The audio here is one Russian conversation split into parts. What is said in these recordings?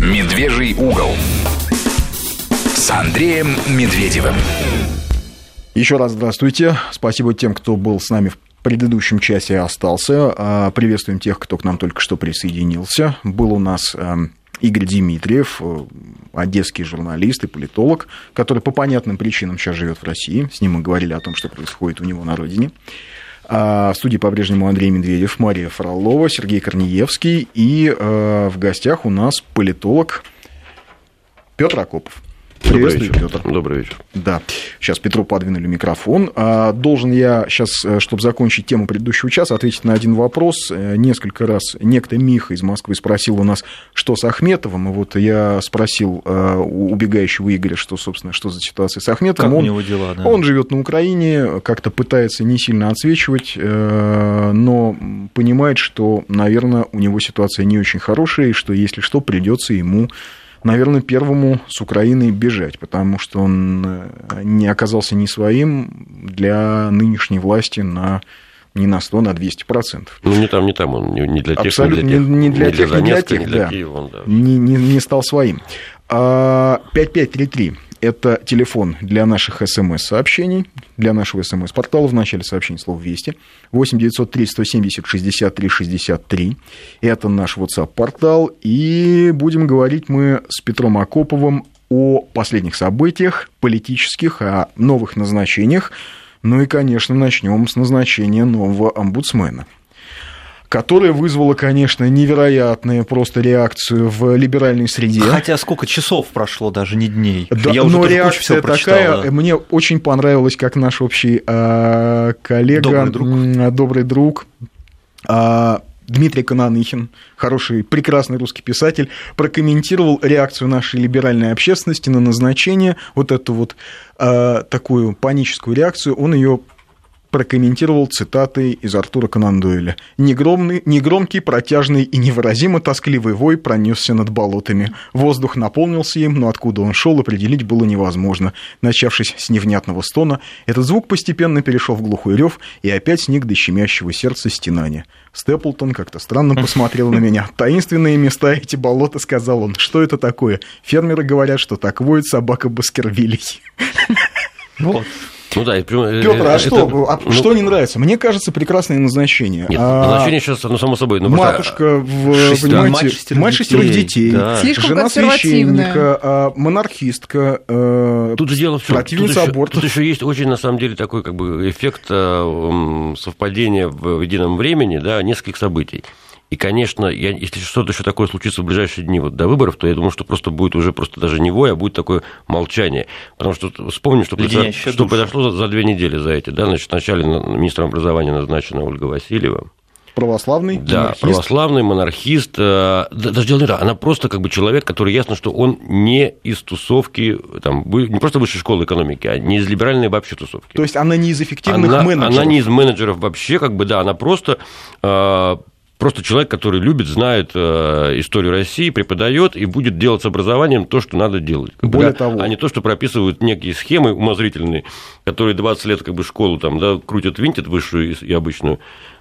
«Медвежий угол» с Андреем Медведевым. Еще раз здравствуйте. Спасибо тем, кто был с нами в предыдущем часе и остался. А, приветствуем тех, кто к нам только что присоединился. Был у нас эм, Игорь Дмитриев, э, одесский журналист и политолог, который по понятным причинам сейчас живет в России. С ним мы говорили о том, что происходит у него на родине. А в студии по-прежнему Андрей Медведев, Мария Фролова, Сергей Корнеевский. И э, в гостях у нас политолог Петр Акопов. Добрый вечер. Петр. Добрый вечер. Да. Сейчас Петру подвинули микрофон. А, должен я сейчас, э, чтобы закончить тему предыдущего часа, ответить на один вопрос. Э, несколько раз некто Миха из Москвы спросил у нас, что с Ахметовым. И вот я спросил э, у убегающего Игоря, что, собственно, что за ситуация с Ахметовым. Как он, у него дела, да? Он живет на Украине, как-то пытается не сильно отсвечивать, но понимает, что, наверное, у него ситуация не очень хорошая, и что, если что, придется ему наверное, первому с Украины бежать, потому что он э, не оказался не своим для нынешней власти на не на 100, на 200 процентов. Ну, не там, не там, он не для тех, Абсолютно не для тех, не для не тех, для не для Донецка, тех, не для да. Киева, он, да. Не, не, не стал своим. 5533 это телефон для наших смс-сообщений, для нашего смс-портала. В начале сообщения слово «Вести». 8 903 170 63 63. Это наш WhatsApp-портал. И будем говорить мы с Петром Акоповым о последних событиях политических, о новых назначениях. Ну и, конечно, начнем с назначения нового омбудсмена которая вызвала, конечно, невероятную просто реакцию в либеральной среде. Хотя сколько часов прошло, даже не дней. Да, Я но уже реакция такая, да. мне очень понравилось, как наш общий э, коллега, добрый друг, добрый друг э, Дмитрий Кананыхин, хороший, прекрасный русский писатель, прокомментировал реакцию нашей либеральной общественности на назначение, вот эту вот э, такую паническую реакцию, он ее прокомментировал цитатой из Артура Конан Дойля. Негромный, негромкий, протяжный и невыразимо тоскливый вой пронесся над болотами. Воздух наполнился им, но откуда он шел, определить было невозможно. Начавшись с невнятного стона, этот звук постепенно перешел в глухой рев и опять сник до щемящего сердца стенания. Степлтон как-то странно посмотрел на меня. «Таинственные места эти болота», — сказал он. «Что это такое? Фермеры говорят, что так воет собака Баскервилей». Вот. Ну да, Петр, а это, что, а ну, что не нравится? Мне кажется, прекрасное назначение. Нет, а, назначение сейчас, ну, само собой. Ну, матушка, в, шесть, понимаете, мать шестерых мать шестерых детей, детей да. Слишком жена священника, а, монархистка, тут же дело в чем? противница тут еще. Тут еще есть очень, на самом деле, такой как бы эффект совпадения в едином времени да, нескольких событий. И, конечно, я, если что-то еще такое случится в ближайшие дни вот, до выборов, то я думаю, что просто будет уже просто даже не вой, а будет такое молчание. Потому что вспомню, что, произошло, что произошло за, за две недели за эти. Да? Значит, вначале министром образования назначена Ольга Васильева. Православный Да, монархист. православный монархист. Э, даже дело не так, она просто как бы человек, который ясно, что он не из тусовки, там, не просто высшей школы экономики, а не из либеральной вообще тусовки. То есть она не из эффективных она, менеджеров. Она не из менеджеров вообще, как бы, да, она просто э, просто человек, который любит, знает э, историю России, преподает и будет делать с образованием то, что надо делать. Более да, того. А не то, что прописывают некие схемы умозрительные, которые 20 лет как бы школу там, да, крутят, винтят высшую и обычную.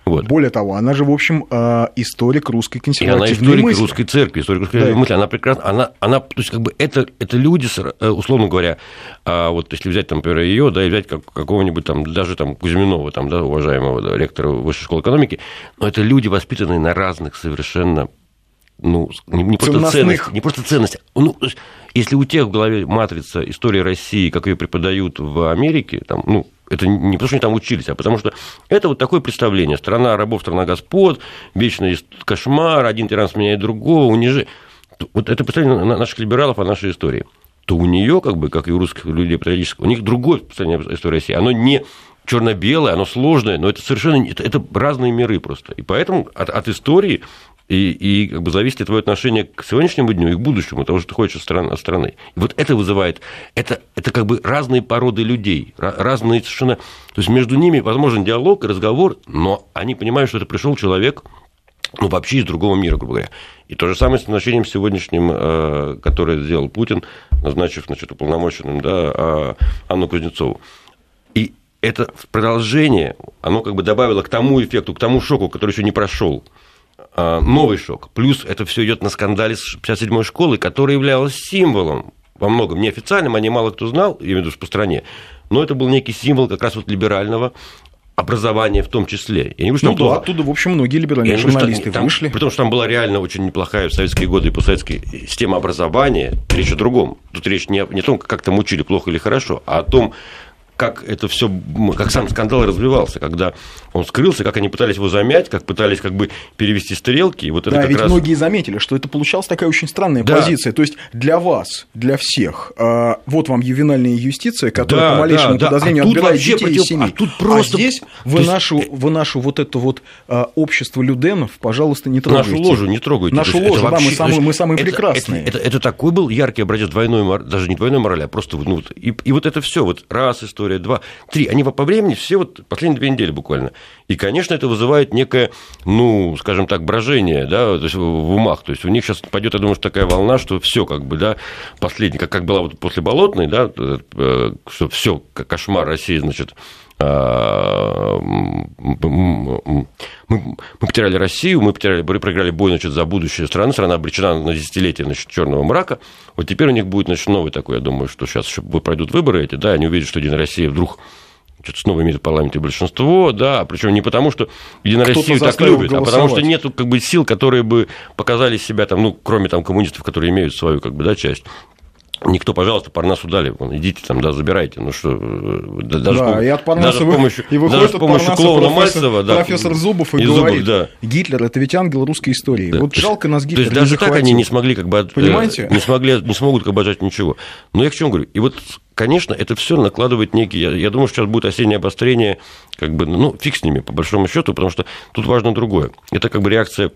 Вот. Более того, она же, в общем, э, историк русской И консервативной она историк мысли. русской церкви, историк русской Да. мысли. Она прекрасна. Она, она, то есть, как бы это, это люди, э, условно говоря, а вот если взять, там, например, ее, да, и взять как, какого-нибудь там, даже там Кузьминова, там, да, уважаемого да, ректора Высшей школы экономики, но это люди, воспитанные на разных совершенно ну, не, не просто ценности, не просто ценности. Ну, то есть, если у тех в голове матрица история России, как ее преподают в Америке, там, ну, это не потому, что они там учились, а потому что это вот такое представление. Страна рабов, страна господ, вечный кошмар, один тиран сменяет другого, унижение. Вот это представление на- наших либералов о нашей истории. То у нее, как бы, как и у русских людей патриотических, у них другое представление истории России. Оно не черно-белое, оно сложное, но это совершенно это, это разные миры просто. И поэтому от, от истории и, и как бы зависит ли твое отношение к сегодняшнему дню и к будущему, того, что ты хочешь от страны. От страны. И вот это вызывает, это, это как бы разные породы людей, ра- разные совершенно... То есть между ними возможен диалог и разговор, но они понимают, что это пришел человек, ну, вообще из другого мира, грубо говоря. И то же самое с назначением сегодняшним, э, которое сделал Путин, назначив, значит, уполномоченным, да, а, Анну Кузнецову. И это продолжение, оно как бы добавило к тому эффекту, к тому шоку, который еще не прошел. А, новый шок. Плюс это все идет на скандале с 57-й школы, которая являлась символом во многом неофициальным, о ней мало кто знал, я имею в виду по стране, но это был некий символ как раз вот либерального образования в том числе. Я не говорю, что ну да, плохо. оттуда, в общем, многие либеральные я журналисты там, вышли. Потому что там была реально очень неплохая в советские годы и постсоветские система образования. Речь о другом. Тут речь не о, не о том, как там учили, плохо или хорошо, а о том, как это все, как сам скандал развивался, когда он скрылся, как они пытались его замять, как пытались как бы перевести стрелки. И вот это да, ведь раз... многие заметили, что это получалась такая очень странная да. позиция. То есть для вас, для всех, а, вот вам ювенальная юстиция, которая да, по малейшему да, подозрению да. а отбирает детей против... из семьи. А, тут просто... а здесь вы, есть... нашу, вы нашу вот это вот а, общество люденов, пожалуйста, не трогайте. Нашу ложу не трогайте. Нашу ложу, да, вообще... мы самые, мы самые это, прекрасные. Это, это, это такой был яркий образец двойной, даже не двойной морали, а просто ну, и, и вот это все, вот раз история, два, три, они по времени все вот последние две недели буквально. И, конечно, это вызывает некое, ну, скажем так, брожение, да, то есть в умах. То есть у них сейчас пойдет, я думаю, что такая волна, что все как бы, да, последний, как, как была вот после Болотной, да, э, что все, кошмар России, значит, мы, мы потеряли Россию, мы потеряли, проиграли бой значит, за будущее страны, страна обречена на десятилетие значит, черного мрака. Вот теперь у них будет значит, новый такой, я думаю, что сейчас еще пройдут выборы эти, да, они увидят, что Единая Россия вдруг что-то снова имеет в парламенте большинство, да, причем не потому, что Единая Россию так любит, голосовать. а потому что нет как бы, сил, которые бы показали себя, там, ну, кроме там, коммунистов, которые имеют свою как бы, да, часть. Никто, пожалуйста, Парнасу дали, вон, идите там, да, забирайте. Ну что, э, даже, да, и от Парнаса даже с помощью, и даже с помощью клоуна Мальцева, да, профессор Зубов и, и говорит, Зубов, да. Гитлер это ведь ангел русской истории. Да. Вот жалко нас Гитлер То есть даже захватил. так они не смогли как бы, Понимаете? не смогли, не смогут как бы отжать ничего. Но я к чему говорю? И вот конечно, это все накладывает некий... Я, я думаю, что сейчас будет осеннее обострение, как бы, ну, фиг с ними, по большому счету, потому что тут важно другое. Это как бы реакция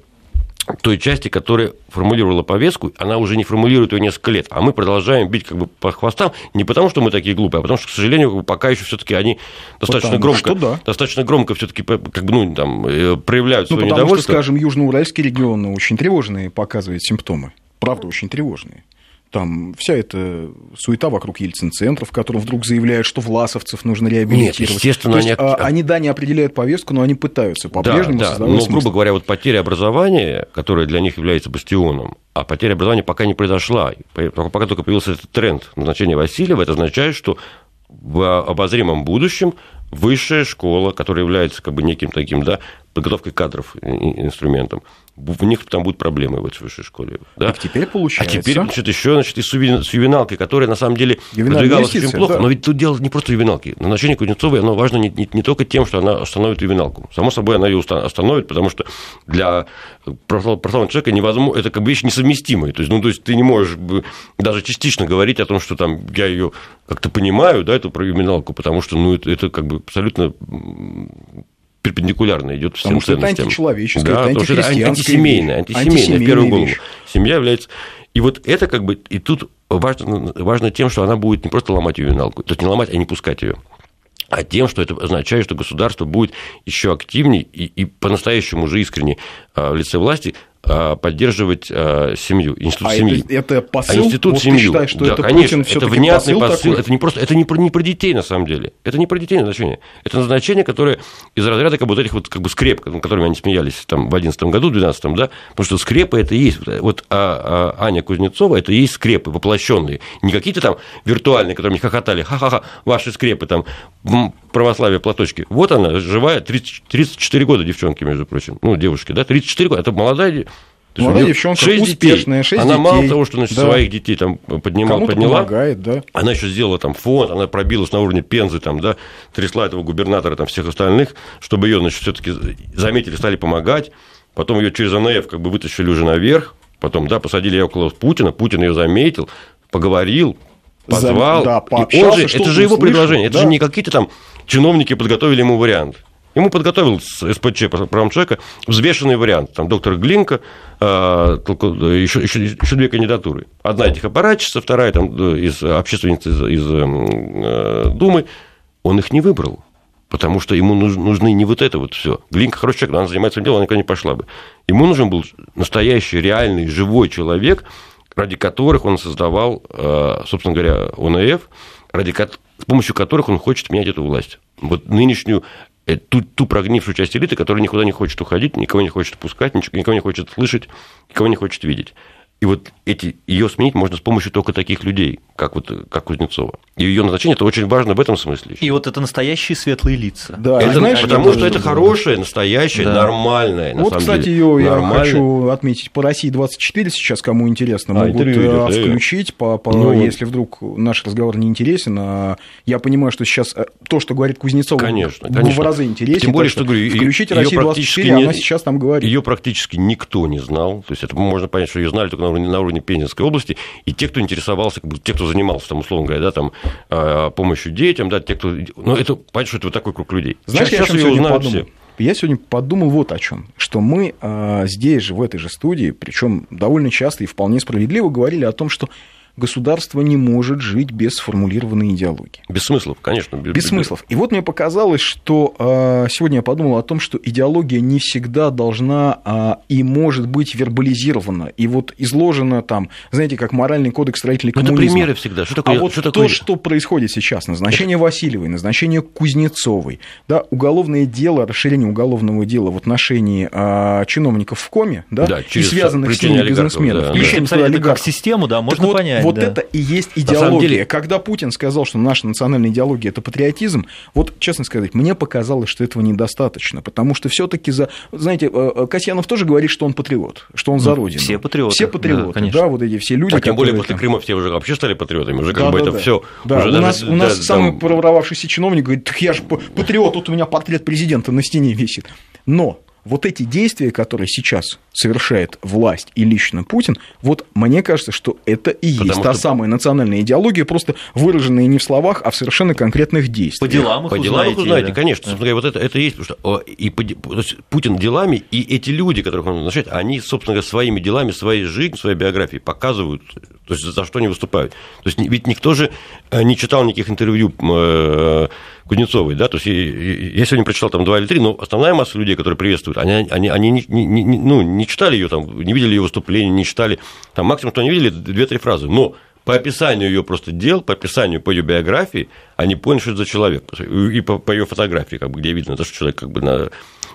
той части, которая формулировала повестку, она уже не формулирует ее несколько лет, а мы продолжаем бить как бы по хвостам не потому, что мы такие глупые, а потому что, к сожалению, пока еще все-таки они достаточно потому громко, да. достаточно громко все-таки как бы ну там э, проявляют ну, свое потому недовольство. Что, скажем, Южноуральский регион очень тревожные показывает симптомы, правда, очень тревожные. Там вся эта суета вокруг Ельцин-центра, в котором вдруг заявляют, что власовцев нужно реабилитировать. Нет, естественно, То есть, они... А, они, да, не определяют повестку, но они пытаются по-прежнему да, да. Но, грубо говоря, вот потеря образования, которая для них является бастионом, а потеря образования пока не произошла. Пока только появился этот тренд назначения Васильева, это означает, что в обозримом будущем высшая школа, которая является как бы неким таким, да, подготовкой кадров инструментом, в них там будут проблемы в этой высшей школе. Да? Так теперь получается. А теперь, значит, еще значит, и с ювеналкой, которая на самом деле продвигалась очень плохо. Да. Но ведь тут дело не просто ювеналки. Назначение Кузнецовой, оно важно не, не, не только тем, что она остановит ювеналку. Само собой, она ее остановит, потому что для православного человека невозможно, это как бы вещь несовместимая. То есть, ну, то есть ты не можешь даже частично говорить о том, что там я ее как-то понимаю, да, эту про ювеналку, потому что ну, это, это как бы абсолютно перпендикулярно идет всем Потому ценностям. это античеловеческое, да, это, это антисемейное, антисемейное, в первую голову. Семья является... И вот это как бы... И тут важно, важно тем, что она будет не просто ломать ювеналку, то есть не ломать, а не пускать ее а тем, что это означает, что государство будет еще активнее и, и по-настоящему же искренне а, в лице власти поддерживать а, семью, институт а семьи. Это, это посыл? А институт вот семью. Ты считаешь, что да, это конечно, это внятный посыл, посыл это не просто, это не про, не про детей на самом деле, это не про детей назначение, это назначение, которое из разряда как вот этих вот как бы скреп, которыми они смеялись там в 2011 году, в 2012, да, потому что скрепы это и есть, вот а, а, Аня Кузнецова это и есть скрепы воплощенные, не какие-то там виртуальные, которые мне хохотали, ха-ха-ха, ваши скрепы там православие платочки. Вот она, живая, 30, 34 года девчонки, между прочим, ну, девушки, да, 34 года, это молодая то Молодая девчонка, 6 успешная, 6 Она детей. мало того, что значит, да. своих детей там поднимала, Кому-то подняла. помогает, да. Она еще сделала там фонд, она пробилась на уровне Пензы, там, да, трясла этого губернатора, там, всех остальных, чтобы ее, значит, все-таки заметили, стали помогать. Потом ее через АНФ как бы вытащили уже наверх. Потом, да, посадили ее около Путина, Путин ее заметил, поговорил, позвал. За, да, и он же, это же его предложение, да. это же не какие-то там чиновники подготовили ему вариант. Ему подготовил СПЧ правом человека взвешенный вариант. Там доктор Глинка, еще, еще, еще две кандидатуры. Одна этих аппаратчица, вторая там, из общественницы из, из э, Думы. Он их не выбрал. Потому что ему нужны не вот это вот все. Глинка хороший человек, но она занимается делом, она никуда не пошла бы. Ему нужен был настоящий, реальный, живой человек, ради которых он создавал, э, собственно говоря, ОНФ, ради, с помощью которых он хочет менять эту власть. Вот нынешнюю э, ту, ту прогнившую часть элиты, которая никуда не хочет уходить, никого не хочет пускать, никого не хочет слышать, никого не хочет видеть. И вот эти, ее сменить можно с помощью только таких людей, как, вот, как Кузнецова. И ее назначение это очень важно в этом смысле. И вот это настоящие светлые лица. Да, это, знаешь, потому это- что это хорошее, настоящее, Да. нормальное. на Вот, самом кстати, деле. ее я хочу отметить по России 24 сейчас, кому интересно, А, могут идет, э, да, включить, по, по- Ну, если вдруг наш разговор не интересен. а Я понимаю, что сейчас э, то, что говорит Кузнецова, Конечно, в- конечно. в разы интереснее. Тем более, что, говорю, включите Россию практически 24, не- она сейчас там говорит. Ее практически никто не знал. То есть это можно понять, что ее знали только на уровне, на уровне Пензенской области. И те, кто интересовался, те, кто занимался, там, условно говоря, да, там, помощью детям, да, те, кто. Ну, это понятно, что это вот такой круг людей. Знаешь, сейчас я её сегодня узнают подумал? все. Я сегодня подумал вот о чем, что мы а, здесь же, в этой же студии, причем довольно часто и вполне справедливо говорили о том, что государство не может жить без сформулированной идеологии. Без смыслов, конечно. Без смыслов. И вот мне показалось, что а, сегодня я подумал о том, что идеология не всегда должна а, и может быть вербализирована, и вот изложена там, знаете, как моральный кодекс строителей Ну, это коммунизма. примеры всегда. Что такое? а вот что то, такое? что происходит сейчас, назначение Васильевой, назначение Кузнецовой, да, уголовное дело, расширение уголовного дела в отношении а, чиновников в коме, да, Да, и связанных с ними бизнесменов, да, да. включение Если туда это олигархов. систему, да, Так можно вот, понять. Вот да. это и есть самом идеология. деле- Когда Путин сказал, что наша национальная идеология это патриотизм, вот честно сказать, мне показалось, что этого недостаточно, потому что все-таки за, знаете, э, э, Касьянов тоже говорит, что он патриот, что он за Ну, родину. все патриоты, Все да, патриоты, да, конечно. вот эти все люди. А тем более после там- Крыма все уже вообще стали патриотами. Уже как да, бы да, это да. все. Да, у нас, у нас самый проворовавшийся чиновник говорит, так я же патриот, тут у меня портрет президента на стене висит. Но вот эти действия, которые сейчас совершает власть и лично Путин, вот мне кажется, что это и есть Потому та что- самая национальная идеология, просто выраженная не в словах, а в совершенно конкретных По действиях. делам их По делам узнаете, их узнаете, да. конечно. Собственно говоря, вот это, это и есть, потому что о, и по то есть Путин делами, и эти люди, которых он назначает, они, собственно говоря, своими делами, своей жизнью, своей биографией показывают, то есть за что они выступают. То есть ведь никто же э, не читал никаких интервью э, Кузнецовой, да, то есть я сегодня прочитал там два или три, но основная масса людей, которые приветствуют, они, они, они не, не- не- ну, не читали ее там, не видели ее выступления, не читали, там максимум, что они видели, две-три фразы, но по описанию ее просто дел, по описанию по ее биографии, они поняли, что это за человек. И по, по ее фотографии, как бы, где видно, да, что человек как бы на...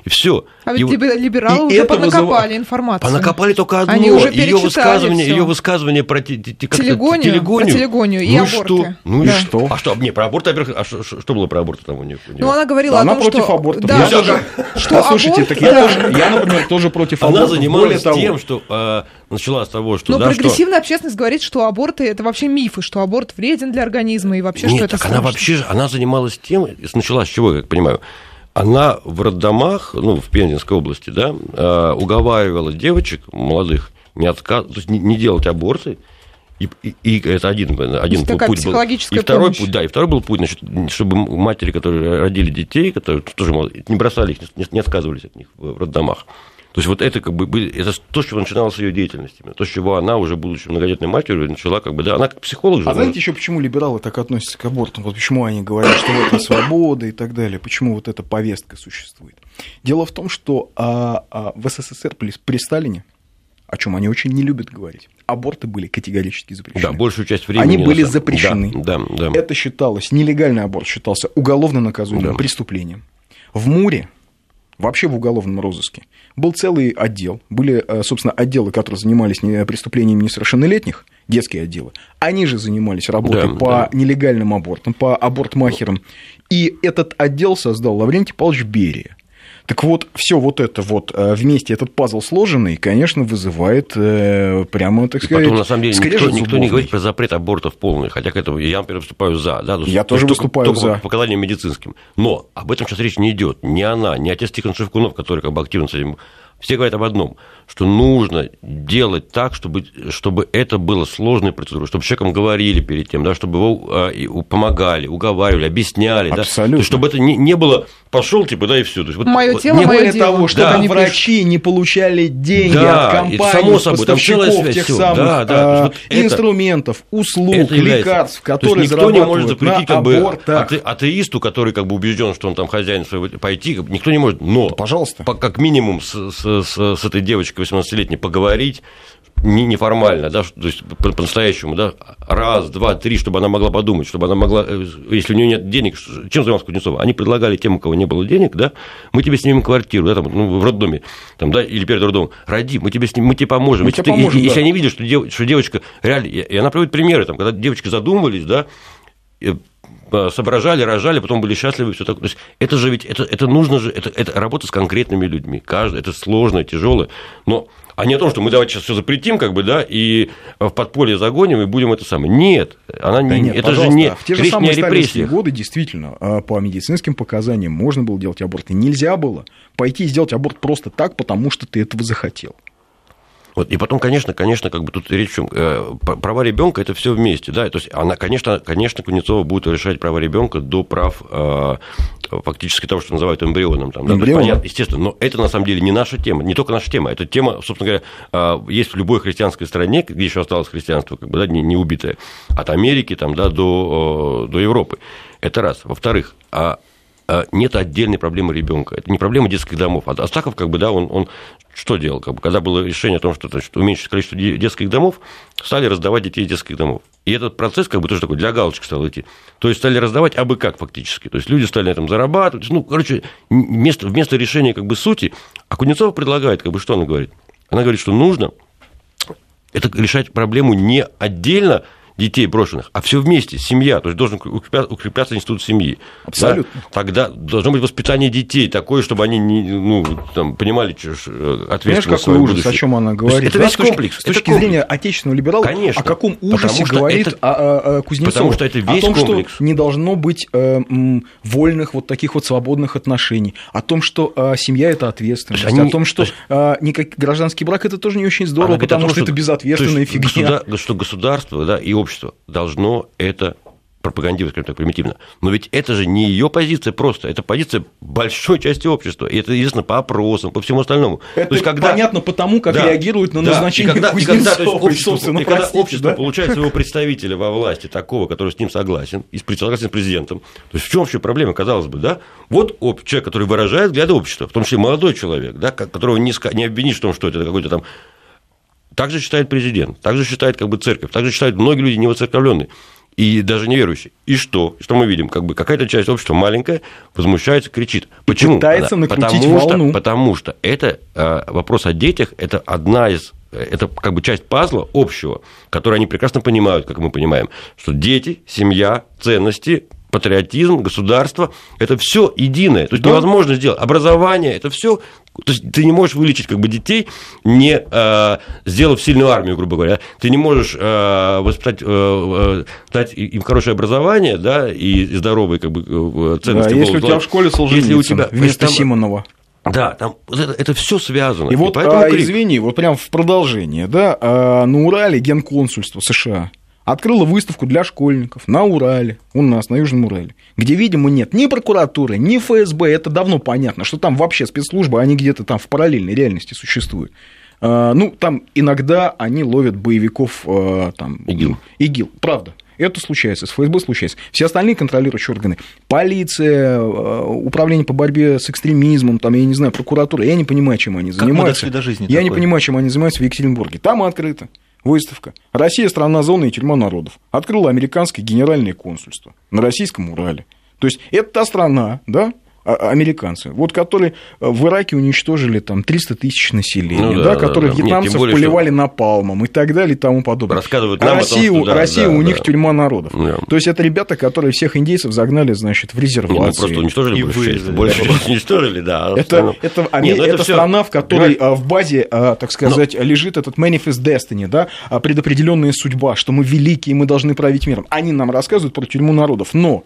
И все. А ведь либе- либералы и уже это понакопали вызыва- информацию. Понакопали только одно. Они уже ее высказывание, ее высказывание про Телегонию, телегонию. про телегонию и ну аборты. Что? Ну и Да. что? А что? Не, про аборты, во-первых, а что, что- что было про аборты там у нее? Ну, она говорила Да, о она том, против что... абортов. Да, Я что, тоже- что Послушайте, аборт- так я, да. тоже, я, например, тоже против Она абортов. Более занималась тем, что э, начала с того, что... Но да, что- прогрессивная общественность говорит, что аборты это вообще мифы, что аборт вреден для организма и вообще, Нет, что это так она страшно. вообще, она занималась тем, начала с чего, я как понимаю, она в роддомах, ну, в Пензенской области, да, э, уговаривала девочек молодых не, отказ... то есть не, не делать аборты, и, и- и это один, один такая путь был. И второй помощь. путь, да, и второй был путь, значит, чтобы матери, которые родили детей, которые тоже молодые, не бросали их, не, не отказывались от них в роддомах. То есть вот это как бы были, это то, с чего начиналась ее деятельность, именно, то, с чего она уже будучи многодетной матерью начала как бы, да, она как психолог же. А знаете еще, почему либералы так относятся к абортам? Вот почему они говорят, что вот это свобода и так далее, почему вот эта повестка существует? Дело в том, что а, а, в СССР при, при Сталине, о чем они очень не любят говорить, аборты были категорически запрещены. Да, большую часть времени. Они были запрещены. Да, да, да. Это считалось, нелегальный аборт считался уголовно наказуемым Да. преступлением. В Муре, вообще в уголовном розыске, был целый отдел. Были, э, собственно, отделы, которые занимались преступлениями несовершеннолетних, детские отделы. Они же занимались работой Да, по да. нелегальным абортам, по абортмахерам. И этот отдел создал Лаврентий Павлович Берия. Так вот, все вот это вот э, вместе, этот пазл сложенный, конечно, вызывает э, прямо, так И сказать, потом, на самом деле, никто, никто не говорит про запрет абортов полный, хотя к этому я, например, выступаю за. Да, Я то тоже только- выступаю только за. по показаниям медицинским. Но об этом сейчас речь не идет. Ни она, ни отец Тихон Шевкунов, который как бы активно с этим... Все говорят об одном, что нужно делать так, чтобы, чтобы это было сложной процедурой, чтобы с человеком говорили перед тем, да, чтобы его а, и у- помогали, уговаривали, объясняли. Да, Абсолютно. То есть, чтобы это не, не было пошел, типа, да, и все. Моё тело, Не более дело. того, чтобы Да. Они врачи не получали деньги Да, от компаний, само собой, там целая связь, тех всё. самых Да, да, а, вот инструментов, услуг, Это является- лекарств, То есть которые никто не может запретить на как бы ате- атеисту, который как бы убежден, что он там хозяин своего пойти, никто не может. Но пожалуйста. по- как минимум с, с- с- с этой девочкой 18-летней поговорить, не, неформально, да, то есть по- по-настоящему, да, раз, два, три, чтобы она могла подумать, чтобы она могла, э, если у нее нет денег, чем занималась Кузнецова? Они предлагали тем, у кого не было денег, да, мы тебе снимем квартиру, да, там, ну, в роддоме, там, да, или перед роддомом, роди, мы тебе, сним, мы тебе поможем. Мы Если тебе ты- поможем, если да. они видят, что, дев- что девочка реально, и и она приводит примеры, там, когда девочки задумывались, да, соображали, рожали, потом были счастливы, все такое. То есть это же ведь, это, это нужно же, это, это работа с конкретными людьми. Каждый, это сложно, тяжело, но а не о том, что мы давайте сейчас все запретим, как бы, да, и в подполье загоним, и будем это самое. Нет, она Да не, нет, это же не, в те же речь не о самые репрессиях. годы действительно а, по медицинским показаниям можно было делать аборт. И нельзя было пойти и сделать аборт просто так, потому что ты этого захотел. Вот, и потом, конечно, конечно, как бы тут речь в чем, э, права ребенка это все вместе, да, то есть она, конечно, конечно, Кузнецова будет решать права ребенка до прав э, фактически того, что называют эмбрионом, там, да, Эмбрионом. понятно, естественно, но это на самом деле не наша тема, не только наша тема, это тема, собственно говоря, э, есть в любой христианской стране, где еще осталось христианство, как бы, да, не, не убитое, от Америки там, да, до, э, до Европы. Это раз. Во-вторых, а, нет отдельной проблемы ребенка. Это не проблема детских домов. А Астахов, как бы, да, он, он что делал? Как бы, когда было решение о том, что значит, уменьшить количество де- детских домов, стали раздавать детей из детских домов. И этот процесс как бы тоже такой для галочки стал идти. То есть стали раздавать абы как фактически. То есть люди стали на этом зарабатывать. Ну, короче, вместо, вместо решения как бы сути, а Кузнецова предлагает, как бы, что она говорит? Она говорит, что нужно это решать проблему не отдельно детей брошенных, а все вместе, семья, то есть должен укрепляться, институт семьи. Абсолютно. Да? Тогда должно быть воспитание детей такое, чтобы они не, ну, там, понимали что э, ответственность какой свое ужас, будущее. о чем она говорит? Это Да, весь с точки- комплекс. С точки комплекс. зрения отечественного либерала, Конечно. о каком ужасе что говорит это- а, а, а, Кузнецова? Потому что это о весь том, комплекс. что не должно быть э, м, вольных вот таких вот свободных отношений, о том, что э, семья это ответственность, они- о том, что есть- э, никак, гражданский брак это тоже не очень здорово, о потому том, что, это безответственная есть фигня. государ- что государство да, и общество должно это пропагандировать, скажем так, примитивно. Но ведь это же не ее позиция просто, это позиция большой части общества. И это известно по опросам, по всему остальному. Это То есть, когда... понятно потому, как Да, реагируют на да, назначение и когда, и когда, то есть, общество, собственно, и когда простите, общество да? получает своего представителя во власти, такого, который с ним согласен, и согласен с президентом, то есть в чем вообще проблема, казалось бы, да? Вот человек, который выражает взгляды общества, в том числе молодой человек, да, ко- которого не, не обвинишь в том, что это какой-то там так же считает президент, так же считает как бы церковь, так же считают многие люди невоцерковленные и даже неверующие. И что? Что мы видим? Как бы какая-то часть общества маленькая возмущается, кричит. Почему? пытается Она- накрутить потому волну. Что, потому что это э, вопрос о детях, это одна из это как бы часть пазла общего, который они прекрасно понимают, как мы понимаем, что дети, семья, ценности, патриотизм, государство – это все единое. То есть Да. невозможно сделать. Образование – это все. То есть ты не можешь вылечить как бы детей, не э, сделав сильную армию, грубо говоря. Ты не можешь э, воспитать, э, э, дать им хорошее образование, да, и и здоровые как бы э, Да, ценности. если у голос, тебя да. в школе Если у тебя вместо там- Симонова. Да, там это, это все связано. И вот, поэтому а, крик. извини, вот прям в продолжение, да, а, на Урале генконсульство США открыло выставку для школьников на Урале, у нас, на Южном Урале, где, видимо, нет ни прокуратуры, ни ФСБ, это давно понятно, что там вообще спецслужбы, они где-то там в параллельной реальности существуют. А, Ну, там иногда они ловят боевиков а, там, ИГИЛ. ИГИЛ, правда. Это случается, с ФСБ случается. Все остальные контролирующие органы, полиция, э, управление по борьбе с экстремизмом, там, я не знаю, прокуратура, я не понимаю, чем они Как мы занимаются. дошли до жизни я не такой? понимаю, чем они занимаются в Екатеринбурге. Там открыто. Выставка. Россия – страна зоны и тюрьма народов. Открыло американское генеральное консульство на российском Урале. То есть, это та страна, да, американцы, вот которые э, в Ираке уничтожили там 300 тысяч населения, Ну да, да, да, которые да. Нет, вьетнамцев тем более, что- поливали напалмом и так далее и тому подобное. Рассказывают А нам о том, что да, Россия да, у них да. тюрьма народов. Да. То есть, это ребята, которые всех индейцев загнали, значит, в Не, ну, просто уничтожили И вырезали. Большую часть уничтожили, да. Это, основном. это, Не, Аме- ну это всё, страна, в которой а, в базе, а, так сказать, лежит этот manifest destiny, да, а, предопределенная судьба, что мы великие, мы должны править миром. Они нам рассказывают про тюрьму народов, но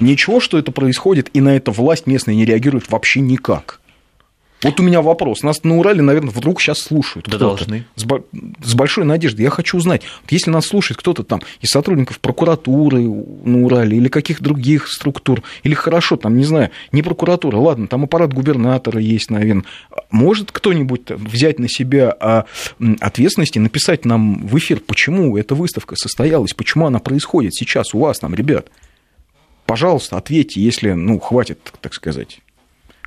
ничего, что это происходит, и на это власть местная не реагирует вообще никак. Вот у меня вопрос. Нас на Урале, наверное, вдруг сейчас слушают. Да должны. С, с большой надеждой. Я хочу узнать, если нас слушает кто-то там из сотрудников прокуратуры на Урале или каких других структур, или хорошо, там, не знаю, не прокуратура, ладно, там аппарат губернатора есть, наверное. Может кто-нибудь взять на себя а, ответственность и написать нам в эфир, почему эта выставка состоялась, почему она происходит сейчас у вас там, ребят? Пожалуйста, ответьте, если, ну, хватит, так сказать,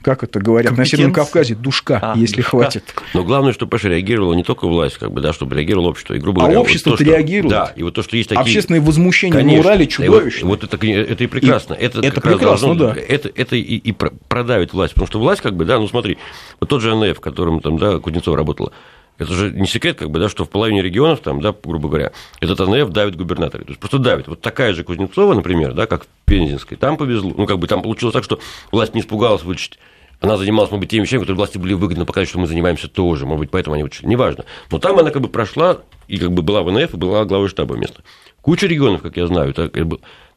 как это говорят, на Северном. Кавказе, душка, А, если душка. хватит. Но главное, чтобы, понимаешь, реагировала не только власть, как бы, да, чтобы реагировало общество. И, грубо А говоря, вот общество-то то, что- реагирует. Да, и вот то, что есть такие... Общественное возмущение Конечно. на Урале И чудовищное. Вот, вот это, это и прекрасно. И это это прекрасно, должно- да. Это, это и, и про- продавит власть. Потому что власть, как бы, да, ну смотри, вот тот же НФ, в котором там, да, Кузнецова работала, это же не секрет, как бы, да, что в половине регионов, там, да, грубо говоря, этот НФ давит губернаторы. То есть просто давит. Вот такая же Кузнецова, например, да, как в Пензенской, там повезло. Ну, как бы там получилось так, что власть не испугалась вычесть. Она занималась, может быть, теми вещами, которые власти были выгодно показать, что мы занимаемся тоже. Может быть, поэтому они вычли. Неважно. Но там она как бы прошла, и как бы была в НФ, и была главой штаба места. Куча регионов, как я знаю, так,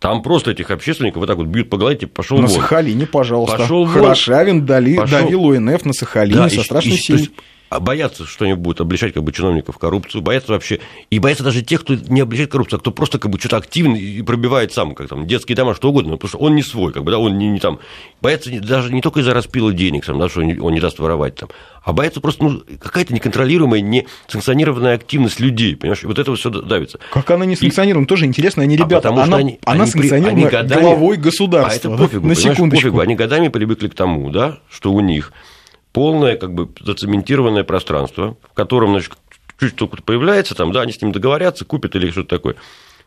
там просто этих общественников вот так вот бьют по голове, типа, пошел На вон. Сахалине, пожалуйста. Пошел вон. Хорошавин дали, Пошел. давил УНФ на Сахалине Да, со и- страшной и- силой. А боятся, что они будут обличать как бы чиновников коррупцию, боятся вообще, и боятся даже тех, кто не обличает коррупцию, а кто просто как бы что-то активный и пробивает сам, как там детские дома, что угодно, потому что он не свой, как бы, да, он не, не там, боятся не- даже не только из-за распила денег, там, да, что он не- он не даст воровать там, а боятся просто, ну, какая-то неконтролируемая, несанкционированная активность людей, понимаешь, и вот это все давится. Как она не санкционирована, тоже интересно. Они, А ребята, потому что она, они- она они санкционирована они годами- главой А государства. это да, пофигу, на секундочку. пофигу. Они годами привыкли к тому, да, что у них полное, как бы, зацементированное пространство, в котором, значит, чуть только появляется, там, да, они с ним договорятся, купят или что-то такое.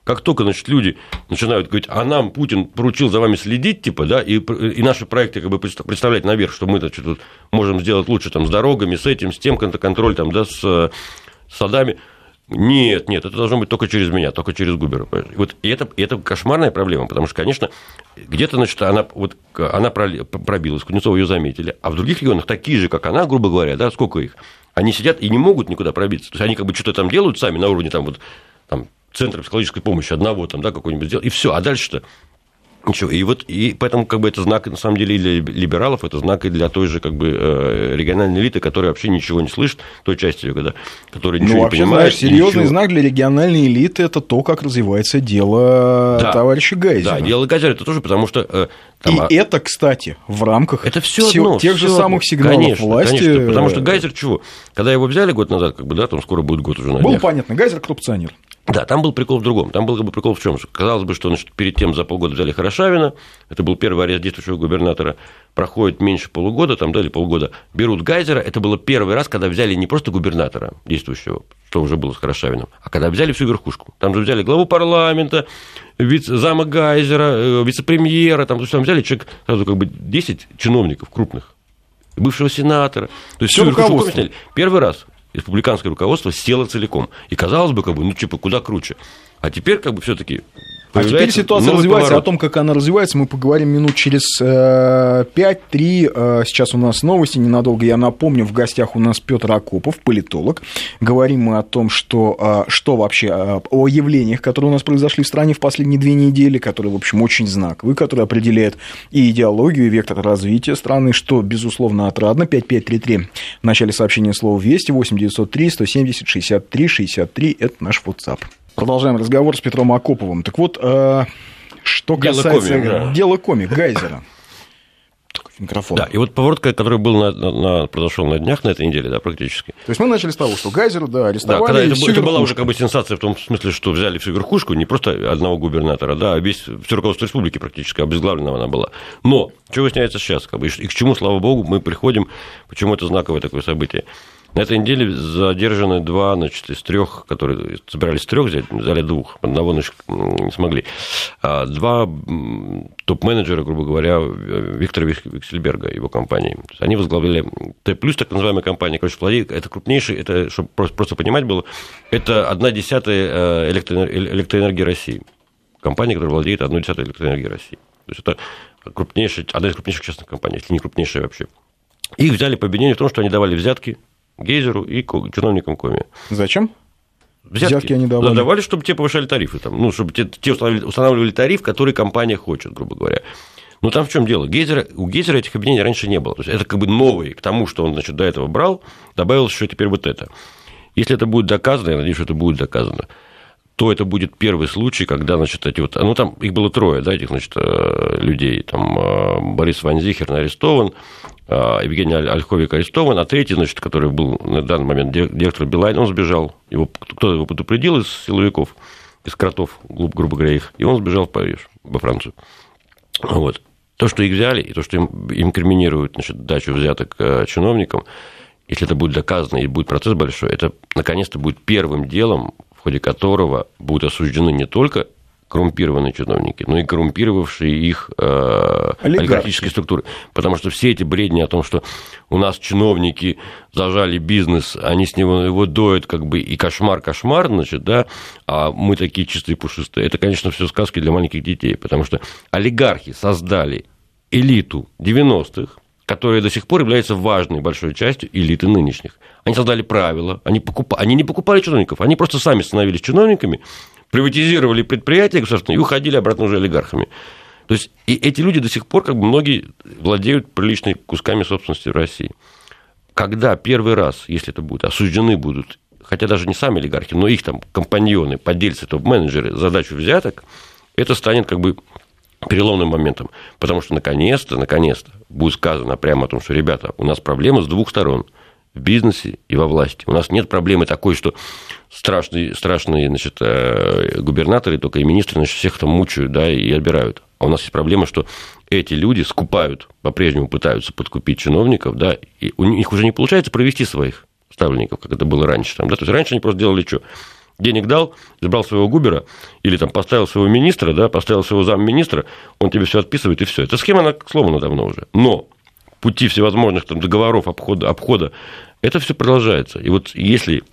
Как только, значит, люди начинают говорить, а нам Путин поручил за вами следить, типа, да, и, и наши проекты как бы предста- представлять наверх, что мы значит, вот можем сделать лучше там, с дорогами, с этим, с тем, кон- контроль там, да, с э, садами. Нет, нет, это должно быть только через меня, только через Губера. Вот, и это, и это кошмарная проблема, потому что, конечно, где-то, значит, она, вот, она пробилась, Кузнецова ее заметили, а в других регионах такие же, как она, грубо говоря, да, сколько их, они сидят и не могут никуда пробиться. То есть они как бы что-то там делают сами на уровне там, вот, там, центра психологической помощи одного, там, да, какой-нибудь сделать, и все, а дальше-то Ничего, и вот и поэтому как бы это знак на самом деле и для либералов, это знак и для той же как бы э, региональной элиты, которая вообще ничего не слышит, той части ее, да, которая ничего Ну, не вообще, понимает. знаешь, серьезный ничего- знак для региональной элиты это то, как развивается дело Да. товарища Гайзера. Да, дело Гайзер это тоже, потому что э, там, а, И это, кстати, в рамках это все всё- одно, тех же всё самых одно. сигналов конечно, власти. Конечно, потому что Гайзер чего? Когда его взяли год назад, как бы, да, там скоро будет год уже на Было понятно, Гайзер коррупционер. Да, там был прикол в другом. Там был как бы прикол в чем? Казалось бы, что значит, перед тем за полгода взяли Хорошавина, это был первый арест действующего губернатора, проходит меньше полугода, там, да, или полгода, берут Гайзера, это было первый раз, когда взяли не просто губернатора действующего, что уже было с Хорошавиным, а когда взяли всю верхушку. Там же взяли главу парламента, вице, зама Гайзера, э, вице-премьера, там, то есть там взяли человек, сразу как бы 10 чиновников крупных, бывшего сенатора. То есть верхушку руководство. сняли. Первый раз республиканское руководство село целиком. И казалось бы, как бы, ну, типа, куда круче. А теперь, как бы, все-таки. А теперь ситуация развивается. О том, как она развивается, мы поговорим минут через э, 5-3. Э, сейчас у нас новости ненадолго. Я напомню, в гостях у нас Петр Акопов, политолог. Говорим мы о том, что, э, что вообще э, о явлениях, которые у нас произошли в стране в последние две недели, которые, в общем, очень знаковые, которые определяют и идеологию, и вектор развития страны, что, безусловно, отрадно. 5533 в начале сообщения слова «Вести», 8903 170 63 63 – это наш WhatsApp. Продолжаем разговор с Петром Акоповым. Так вот, э, что Дело касается комик, да. дела комик Гайзера. Микрофон. Да, и вот поворот, который был на, на- на- произошел на днях на этой неделе, да, практически. То есть мы начали с того, что Гайзеру, да, Да, арестовали когда это, это была уже как бы сенсация в том смысле, что взяли всю верхушку, не просто одного губернатора, да, а весь, все руководство республики практически обезглавлена она была. Но что выясняется сейчас, как бы, и к чему, слава богу, мы приходим, почему это знаковое такое событие. На этой неделе задержаны два, значит, из трех, которые собирались трех взять, взяли двух, одного, значит, не смогли. А Два топ-менеджера, грубо говоря, Виктора Виксельберга, его компании. Они возглавляли Т+, так называемая компания. Короче, владеет, это крупнейший, это, чтобы просто, понимать было, это одна десятая э, электроэнер- электроэнергии России. Компания, которая владеет одной десятой электроэнергии России. То есть это крупнейшая, одна из крупнейших частных компаний, если не крупнейшая вообще. Их взяли по обвинению в том, что они давали взятки Гейзеру и чиновникам Коми. Зачем? Взятки они давали? Да, давали, чтобы те повышали тарифы. Там, ну, чтобы те, те устанавливали, тариф, который компания хочет, грубо говоря. Но там в чем дело? Гейзера, у Гейзера этих обвинений раньше не было. То есть это как бы новый к тому, что он значит, до этого брал, добавилось еще теперь вот это. Если это будет доказано, я надеюсь, что это будет доказано, то это будет первый случай, когда, значит, эти вот, ну, там их было трое, да, этих, значит, э, людей, там, э, Борис Ванзихер арестован, Евгений Аль- Ольховик арестован, а третий, значит, который был на данный момент ди- директор Билайн, он сбежал, его, кто его предупредил из силовиков, из кротов, грубо говоря, их, и он сбежал в Париж, во Францию. Вот. То, что их взяли, и то, что им инкриминируют значит, дачу взяток э, чиновникам, если это будет доказано и будет процесс большой, это наконец-то будет первым делом, в ходе которого будут осуждены не только коррумпированные чиновники, но и коррумпировавшие их э, олигархические структуры. Потому что все эти бредни о том, что у нас чиновники зажали бизнес, они с него его доят, как бы, и кошмар-кошмар, значит, да, а мы такие чистые пушистые. Это, конечно, все сказки для маленьких детей, потому что олигархи создали элиту 90-х, которая до сих пор является важной большой частью элиты нынешних. Они создали правила, они, покуп... они не покупали чиновников, они просто сами становились чиновниками, приватизировали предприятия государственные и уходили обратно уже олигархами. То есть и эти люди до сих пор, как бы многие, владеют приличными кусками собственности в России. Когда первый раз, если это будет, осуждены будут, хотя даже не сами олигархи, но их там компаньоны, подельцы, топ-менеджеры, задачу взяток, это станет как бы переломным моментом. Потому что наконец-то, наконец-то будет сказано прямо о том, что, ребята, у нас проблема с двух сторон – в бизнесе и во власти. У нас нет проблемы такой, что страшные, страшные значит, э, губернаторы только и министры значит, всех там мучают да, и отбирают. А у нас есть проблема, что эти люди скупают, по-прежнему пытаются подкупить чиновников, да, и у них уже не получается провести своих ставленников, как это было раньше. Там, да? То есть раньше они просто делали что? Денег дал, избрал своего губера, или там поставил своего министра, да, поставил своего замминистра, он тебе все отписывает, и все. Эта схема, она сломана давно уже. Но пути всевозможных там, договоров обхода, обхода, это все продолжается. И вот если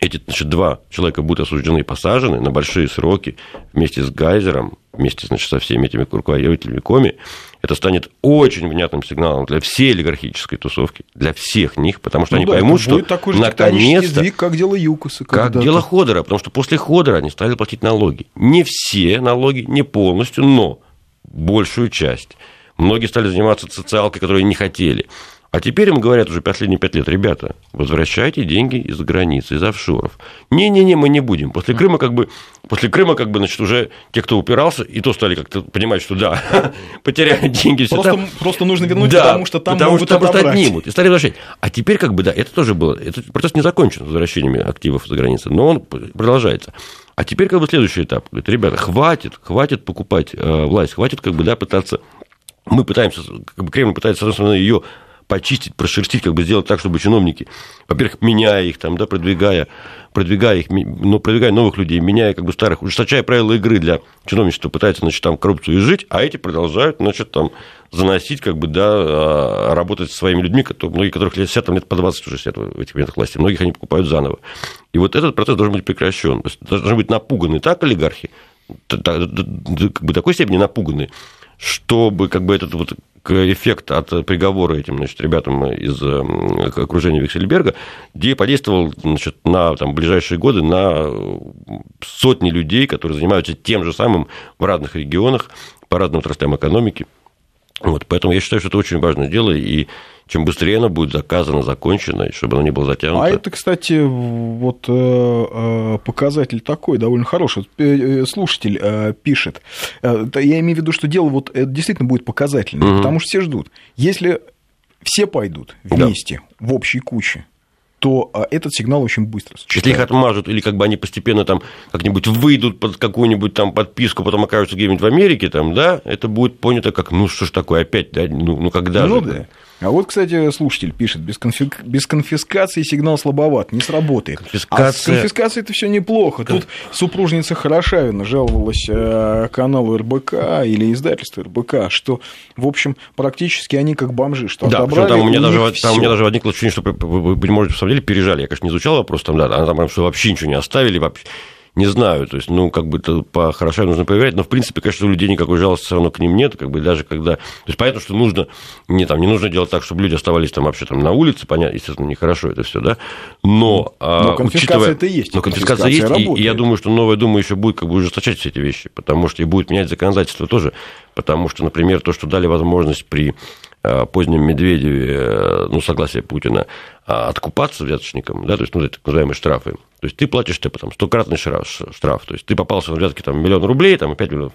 эти значит, два человека будут осуждены и посажены на большие сроки вместе с Гайзером, вместе значит, со всеми этими руководителями Коми, это станет очень внятным сигналом для всей олигархической тусовки, для всех них, потому что ну они да, поймут, что такой же наконец-то... Сдвиг, как дело Юкоса. Как дело Ходора, потому что после Ходора они стали платить налоги. Не все налоги, не полностью, но большую часть. Многие стали заниматься социалкой, которые не хотели. А теперь им говорят уже последние пять лет, ребята, возвращайте деньги из границы, из офшоров. Не-не-не, мы не будем. После Крыма как бы, после Крыма как бы, значит, уже те, кто упирался, и то стали как-то понимать, что да, потеряют деньги. Просто, там. просто нужно вернуть, да, потому что там потому могут что там просто отнимут. И стали возвращать. А теперь как бы, да, это тоже было, этот процесс не закончен возвращениями активов за границы, но он продолжается. А теперь как бы следующий этап. Говорит, ребята, хватит, хватит покупать э, власть, хватит как бы, да, пытаться мы пытаемся, как бы Кремль пытается, с одной стороны, ее почистить, прошерстить, как бы сделать так, чтобы чиновники, во-первых, меняя их, там, да, продвигая, продвигая их, но продвигая новых людей, меняя как бы старых, ужесточая правила игры для чиновничества, пытается, значит, там коррупцию изжить, а эти продолжают, значит, там, заносить, как бы, да, а, работать со своими людьми, которые, многие которых лет 60, там, лет по 20 уже сидят в этих моментах власти, многих они покупают заново. И вот этот процесс должен быть прекращен. Должны быть напуганы так олигархи, как бы такой степени напуганы, чтобы как бы этот вот эффект от приговора этим значит, ребятам из окружения Виксельберга подействовал значит, на там, ближайшие годы на сотни людей, которые занимаются тем же самым в разных регионах, по разным отраслям экономики. Вот, поэтому я считаю, что это очень важное дело, и чем быстрее оно будет заказано, закончено, и чтобы оно не было затянуто. А это, кстати, вот э, э, показатель такой, довольно хороший. Э, слушатель пишет, я имею в виду, что дело вот это действительно будет показательным, угу. потому что все ждут. Если все пойдут вместе да. в общей куче, то а, этот сигнал очень быстро считает. Если их отмажут, или как бы они постепенно там как-нибудь выйдут под какую-нибудь там подписку, потом окажутся где-нибудь в Америке, там, да, это будет понято как, ну что ж такое, опять, да, ну, ну когда ну, же? Да. А вот, кстати, слушатель пишет, без, конфи... без конфискации сигнал слабоват, не сработает. Конфискация... А с конфискацией это все неплохо. Тут супружница Хорошавина жаловалась э, каналу РБК или издательству РБК, что, в общем, практически они как бомжи, что да, отобрали там у, меня у даже, там у меня даже возникло ощущение, что вы, вы, можете, на самом деле, пережали. Я, конечно, не изучал вопрос, там, да, она там что вообще ничего не оставили, вообще не знаю, то есть, ну, как бы это по хорошо нужно проверять, но, в принципе, конечно, у людей никакой жалости все равно к ним нет, как бы даже когда... То есть, понятно, что нужно, не, там, не нужно делать так, чтобы люди оставались там вообще там на улице, понятно, естественно, нехорошо это все, да, но... А, но конфискация учитывая... это есть. Но конфискация, конфискация есть, и, и я думаю, что новая Дума еще будет как бы ужесточать все эти вещи, потому что и будет менять законодательство тоже, потому что, например, то, что дали возможность при Э, позднем Медведеве, э, ну, согласие Путина, а, откупаться взяточникам, да, то есть, ну, так называемые штрафы. То есть, ты платишь, ты потом стократный штраф, штраф, то есть, ты попался на взятки, там, миллион рублей, там, 5 миллионов,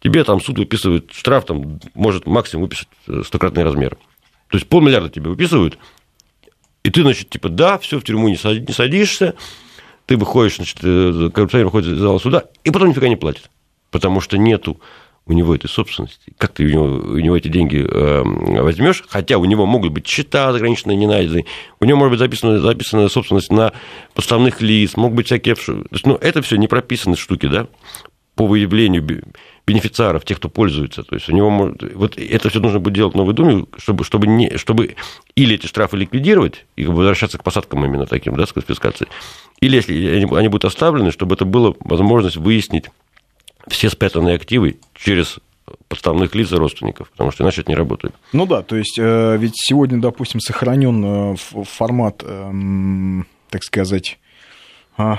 тебе там суд выписывает штраф, там, может максимум выписать э, стократный размер. То есть, полмиллиарда тебе выписывают, и ты, значит, типа, да, все, в тюрьму не садишься, ты выходишь, значит, коррупционер выходит из зала суда, и потом нифига не платит, потому что нету у него этой собственности. Как ты у него, у него эти деньги э, возьмешь? Хотя у него могут быть счета заграничные, не найденные. У него может быть записана, записана собственность на подставных лиц, могут быть всякие... Ну, это все не прописанные штуки, да, по выявлению бенефициаров, тех, кто пользуется. То есть у него может... Вот это все нужно будет делать в Новой Думе, чтобы, чтобы, не, чтобы или эти штрафы ликвидировать и возвращаться к посадкам именно таким, да, с конфискацией, или если они будут оставлены, чтобы это была возможность выяснить все спрятанные активы через подставных лиц и родственников, потому что иначе это не работает. Ну да, то есть э, ведь сегодня, допустим, сохранен э, формат, эм, так сказать, а,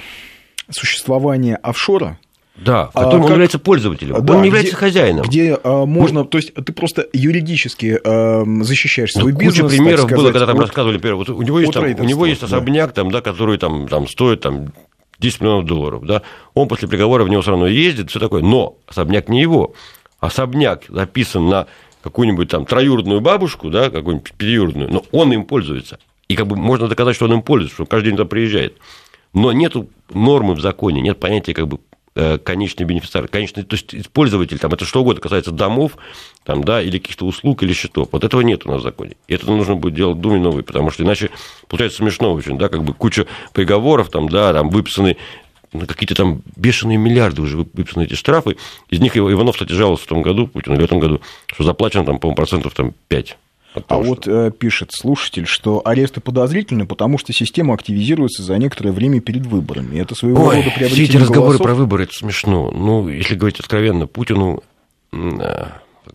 существования офшора, да, в котором а, он как... является пользователем, да, он не является где, хозяином. Где а, можно, ну, то есть ты просто юридически а, защищаешь свой ну, бизнес. Куча примеров сказать, было, когда там от, рассказывали, например, вот у него есть, там, у него есть особняк, да. там, да, который там, там стоит там, 10 миллионов долларов, да, он после приговора в него все равно ездит, все такое, но особняк не его, особняк записан на какую-нибудь там троюродную бабушку, да, какую-нибудь переюродную, но он им пользуется. И как бы можно доказать, что он им пользуется, что он каждый день туда приезжает. Но нет нормы в законе, нет понятия как бы конечный бенефициар, конечный, то есть пользователь, там, это что угодно касается домов, там, да, или каких-то услуг, или счетов. Вот этого нет у нас в законе. И это нужно будет делать Думе новый, потому что иначе получается смешно очень, да, как бы куча приговоров, там, да, там выписаны на какие-то там бешеные миллиарды уже выписаны эти штрафы. Из них Иванов, кстати, жаловался в том году, Путин, в этом году, что заплачено там, по-моему, процентов там 5 а вот э, пишет слушатель, что аресты подозрительны, потому что система активизируется за некоторое время перед выборами. Это своего Ой, рода приобретение все эти разговоры голосов. про выборы, это смешно. Ну, если говорить откровенно, Путину, э,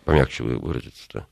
помягче выразиться-то,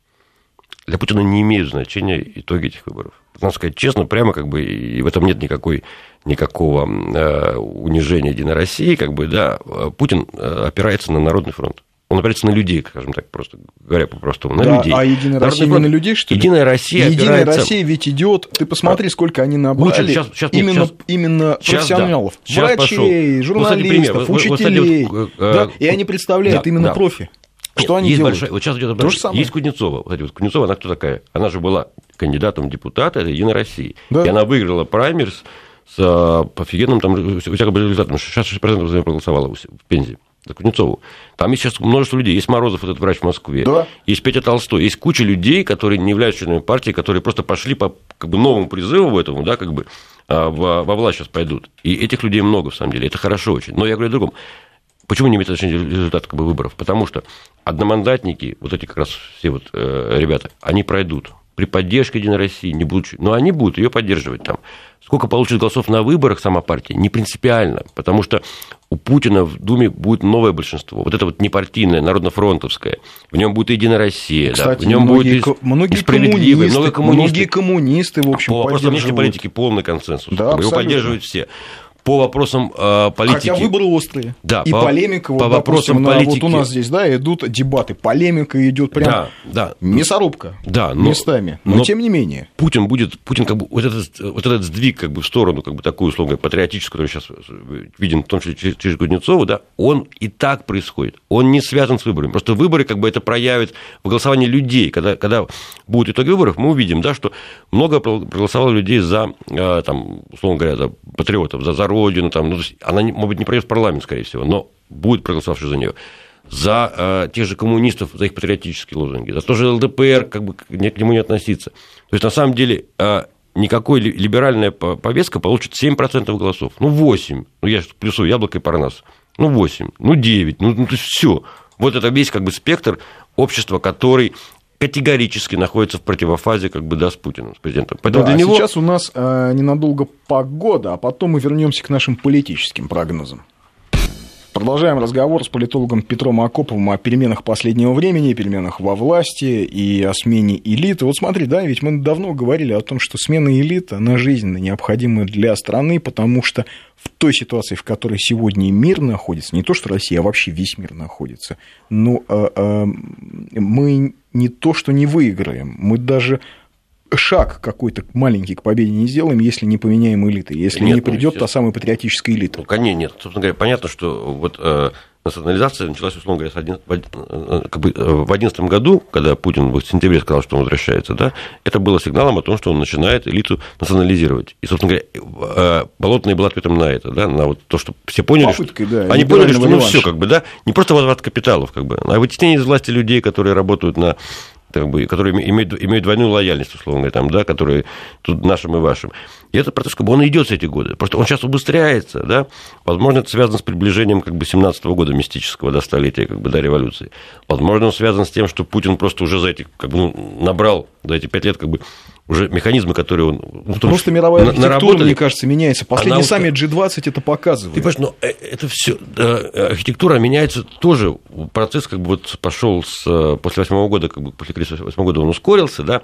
для Путина не имеют значения итоги этих выборов. Надо сказать честно, прямо как бы, и в этом нет никакой, никакого э, унижения Единой России, как бы, да, Путин э, опирается на Народный фронт. Он опирается на людей, скажем так, просто говоря по-простому, на да, людей. А Единая Народный Россия фронт... не на людей, что ли? Единая Россия Единая опирается... Россия ведь идет, ты посмотри, сколько они набрали Лучше, сейчас, сейчас, именно, сейчас, именно сейчас, профессионалов, сейчас врачей, пошел. журналистов, ну, учителей, вот, вот, да, и они представляют да, именно да. профи. Что Нет, они есть делают? Большая, вот сейчас идет То же самое. Есть Кузнецова. Вот, вот, Кузнецова, она кто такая? Она же была кандидатом в депутаты Единой России. Да. И она выиграла праймерс с а, офигенным там, всяким результатом. 66% проголосовала в Пензе за Кузнецову. Там есть сейчас множество людей. Есть Морозов, этот врач в Москве. Да. Есть Петя Толстой. Есть куча людей, которые не являются членами партии, которые просто пошли по как бы, новому призыву этому, да, как бы а, во, во власть сейчас пойдут. И этих людей много, в самом деле. Это хорошо очень. Но я говорю о другом. Почему не имеет отношения результат как бы, выборов? Потому что одномандатники, вот эти как раз все вот э, ребята, они пройдут при поддержке Единой России, не будут, но они будут ее поддерживать там. Сколько получит голосов на выборах сама партия, не принципиально, потому что у Путина в Думе будет новое большинство. Вот это вот непартийное, народно-фронтовское. В нем будет Единая Россия, Кстати, да, в нем многие, будет многие справедливые, много коммунисты. Многие коммунисты, в общем, По вопросам внешней политики полный консенсус. Да, его поддерживают все по вопросам э, политики. Хотя выборы острые. Да, и по, полемика, по вот, вопросам допустим, политики. вот у нас здесь, да, идут дебаты, полемика идет прям да, да. мясорубка да, но, местами, но, но тем не менее. Путин будет, Путин как бы, вот этот, вот этот сдвиг как бы в сторону, как бы такую, условно, патриотическую, который сейчас виден, в том числе через, через Кузнецова, да, он и так происходит. Он не связан с выборами. Просто выборы как бы это проявит в голосовании людей. Когда, когда будут итоги выборов, мы увидим, да, что много проголосовало людей за, э, там, условно говоря, за патриотов, за, за родину, там, ну, она, может быть, не пройдет в парламент, скорее всего, но будет проголосовавший за нее за э, тех же коммунистов, за их патриотические лозунги, за то же ЛДПР, как бы к нему не относиться. То есть, на самом деле, э, никакой либеральная повестка получит 7% голосов. Ну, 8. Ну, я плюсую яблоко и парнас. Ну, 8. Ну, 9. Ну, ну то есть, все. Вот это весь как бы спектр общества, который категорически находится в противофазе как бы, да, с Путиным, с президентом. Поэтому да, для а него... сейчас у нас э, ненадолго погода, а потом мы вернемся к нашим политическим прогнозам. Продолжаем разговор с политологом Петром Акоповым о переменах последнего времени, переменах во власти и о смене элиты. Вот смотри, да, ведь мы давно говорили о том, что смена элиты, она жизненно необходима для страны, потому что в той ситуации, в которой сегодня мир находится, не то что Россия, а вообще весь мир находится, ну, э, э, мы не то что не выиграем, мы даже шаг какой-то маленький к победе не сделаем, если не поменяем элиты, если нет, не придет ну, та самая патриотическая элита. Ну, конечно, нет. Собственно говоря, понятно, что вот э, национализация началась, условно говоря, с один, в, один- э, как бы, э, в 2011 году, когда Путин в сентябре сказал, что он возвращается, да, это было сигналом о том, что он начинает элиту национализировать. И, собственно говоря, э, Болотный был ответом на это, да, на вот то, что все поняли, Попыткой, что, да, они поняли, что ну все, как бы, да, не просто возврат капиталов, как бы, а вытеснение из власти людей, которые работают на как бы, которые име- имеют, имеют двойную лояльность, условно говоря, там, да, которые тут нашим и вашим. И этот процесс, как бы, он идет все эти годы. Просто он сейчас убыстряется, да. Возможно, это связано с приближением, как бы, 17 года мистического, да, столетия, как бы, до революции. Возможно, он связан с тем, что Путин просто уже за эти, как бы, ну, набрал за эти пять лет, как бы, уже механизмы, которые он... ну, том Просто числе, мировая архитектура, мне кажется, меняется. Последний Она саммит G20 это показывает. Ты понимаешь, но э, это все архитектура меняется тоже. Процесс как бы вот пошел с э, после восьмого года, как бы после кризиса восьмого года он ускорился, да.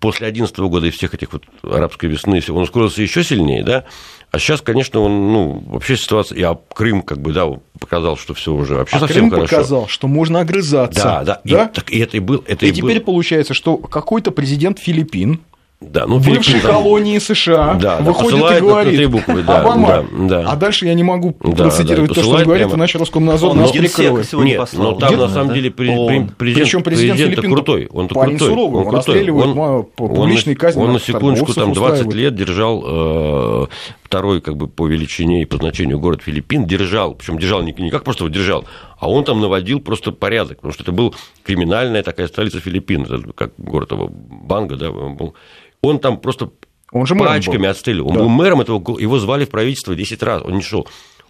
После 2011 года и всех этих вот арабской весны он ускорился еще сильнее, да. А сейчас, конечно, он, ну, вообще ситуация, и а Крым, как бы, да, показал, что все уже вообще а совсем Крым хорошо. показал, что можно огрызаться. Да, да, да? И, так, и это и был, это И, и, теперь был, получается, что какой-то президент Филиппин, да, ну, бывшей Филиппин там- колонии США, Да, да, выходит и посылает на говорит, три буквы, да, Обама, да, да. а дальше я не могу Да, процитировать да, то, что он говорит, прямо. иначе Роскомнадзор Он нас прикроет. Нет, послал. но там Где-то, на самом да? деле пре- О, пре- президент, Причем президент президент Филиппин крутой, он парень крутой, суровый, он крутой. расстреливает Он- он публичной на- казни Он на секундочку там 20 устраивает. лет держал э, второй как бы по величине и по значению город Филиппин, держал, причем держал не, не как просто держал, а он там наводил просто порядок, потому что это был криминальная такая столица Филиппин, как город его Банга, да, был. Он там просто Он же пачками был. отстреливал. Он Да. был мэром этого, го- его звали в правительство 10 раз, он не шел.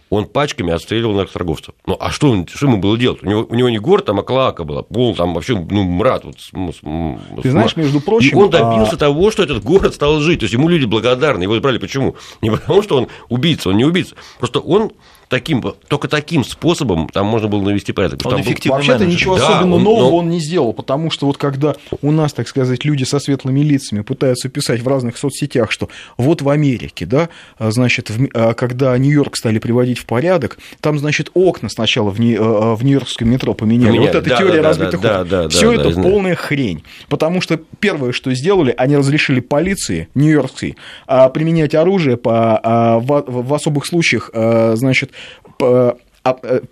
Он пачками отстреливал наркоторговцев. Ну, а что, он- что ему было делать? У него, у него не город, там, а клака была. Пол, там вообще, ну, мрат. Вот, с- с- м- Ты с- знаешь, между прочим, И он добился а- того, что этот город стал жить. То есть, ему люди благодарны. Его избрали почему? Не потому, что он убийца, он не убийца. Просто он таким, только таким способом там можно было навести порядок. Он Вообще-то менеджер. ничего Да, особенно он- нового но- он не сделал, потому что вот когда у нас, так сказать, люди со светлыми лицами пытаются писать в разных соцсетях, что вот в Америке, да, а, значит, в а, когда Нью-Йорк стали приводить в порядок, там, значит, окна сначала в, Ни- а, в Нью-Йоркском метро поменяли. Поменяли, Вот эта да, теория да, разбитых да, окон. да, да, Все да, это знаю. полная хрень. Потому что первое, что сделали, они разрешили полиции нью-йоркской применять оружие по, а, в, в особых случаях, значит,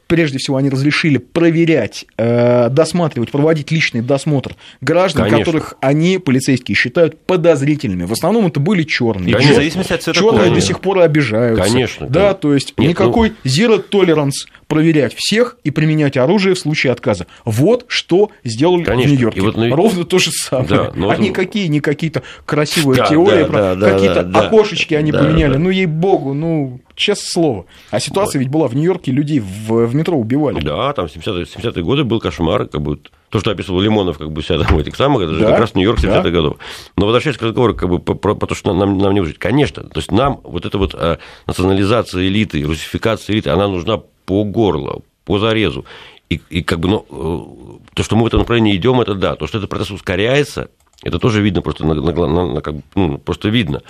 прежде всего, они разрешили проверять, э, досматривать, проводить личный досмотр граждан, Конечно. которых они, полицейские, считают подозрительными. В основном это были черные. В зависимости от цвета Черные кожи. до сих пор обижаются. Конечно, Да, конечно. то есть Нет, никакой zero tolerance проверять всех и применять оружие в случае отказа. Вот что сделали Конечно. в Нью-Йорке. Вот на- Ровно то же самое. Да, но а это- никакие, не какие-то красивые Да, теории да, про да, да, какие-то да, да. окошечки они Да, поменяли. да. Ну, ей-богу, ну, честное слово. А ситуация ведь была в Нью-Йорке, людей в, в метро убивали. Да, там 70-е, 70-е годы был кошмар, как бы то, что описывал Лимонов, как бы себя там этих самых, это же Да, как раз Нью-Йорк 70-х да. годов. Но возвращаясь к разговору как бы, про, про- про то, что нам, нам не выжить. Конечно, то есть нам вот эта вот э, национализация элиты, русификация элиты, она нужна по горло, по зарезу. И, и как бы, ну, э, то, что мы в этом направлении идем, это да. То, что этот процесс ускоряется, это тоже видно просто, на, на- на- на- как ну, просто видно.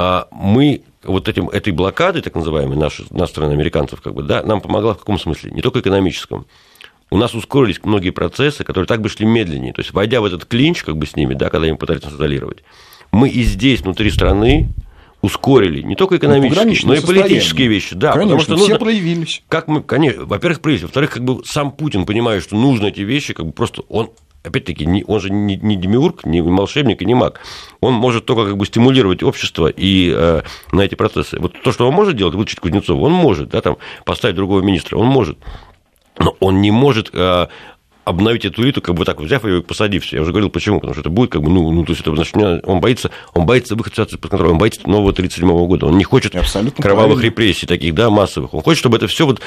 А мы вот этим, этой блокадой, так называемой, нашей, нашей страны, американцев, как бы, да, нам помогла в каком смысле? Не только экономическом. У нас ускорились многие процессы, которые так бы шли медленнее. То есть, войдя в этот клинч как бы с ними, да, когда им пытались изолировать, мы и здесь, внутри страны, ускорили не только экономические, пограничное но и состояние. политические вещи. Да, Конечно, потому что все нужно, проявились. как мы, конечно, во-первых, проявились, во-вторых, как бы сам Путин, понимая, что нужно эти вещи, как бы просто он опять-таки, он же не, не демиург, не волшебник и не маг. Он может только как бы стимулировать общество и э, на эти процессы. Вот то, что он может делать, вылечить Кузнецова, он может, да, там, поставить другого министра, он может. Но он не может э, обновить эту элиту, как бы так, взяв ее и посадив все. Я уже говорил, почему. Потому что это будет, как бы, ну, ну то есть, это, значит, он боится, он боится выхода ситуации под контроль, он боится нового 1937 года. Он не хочет Абсолютно кровавых правильно. репрессий таких, да, массовых. Он хочет, чтобы это все вот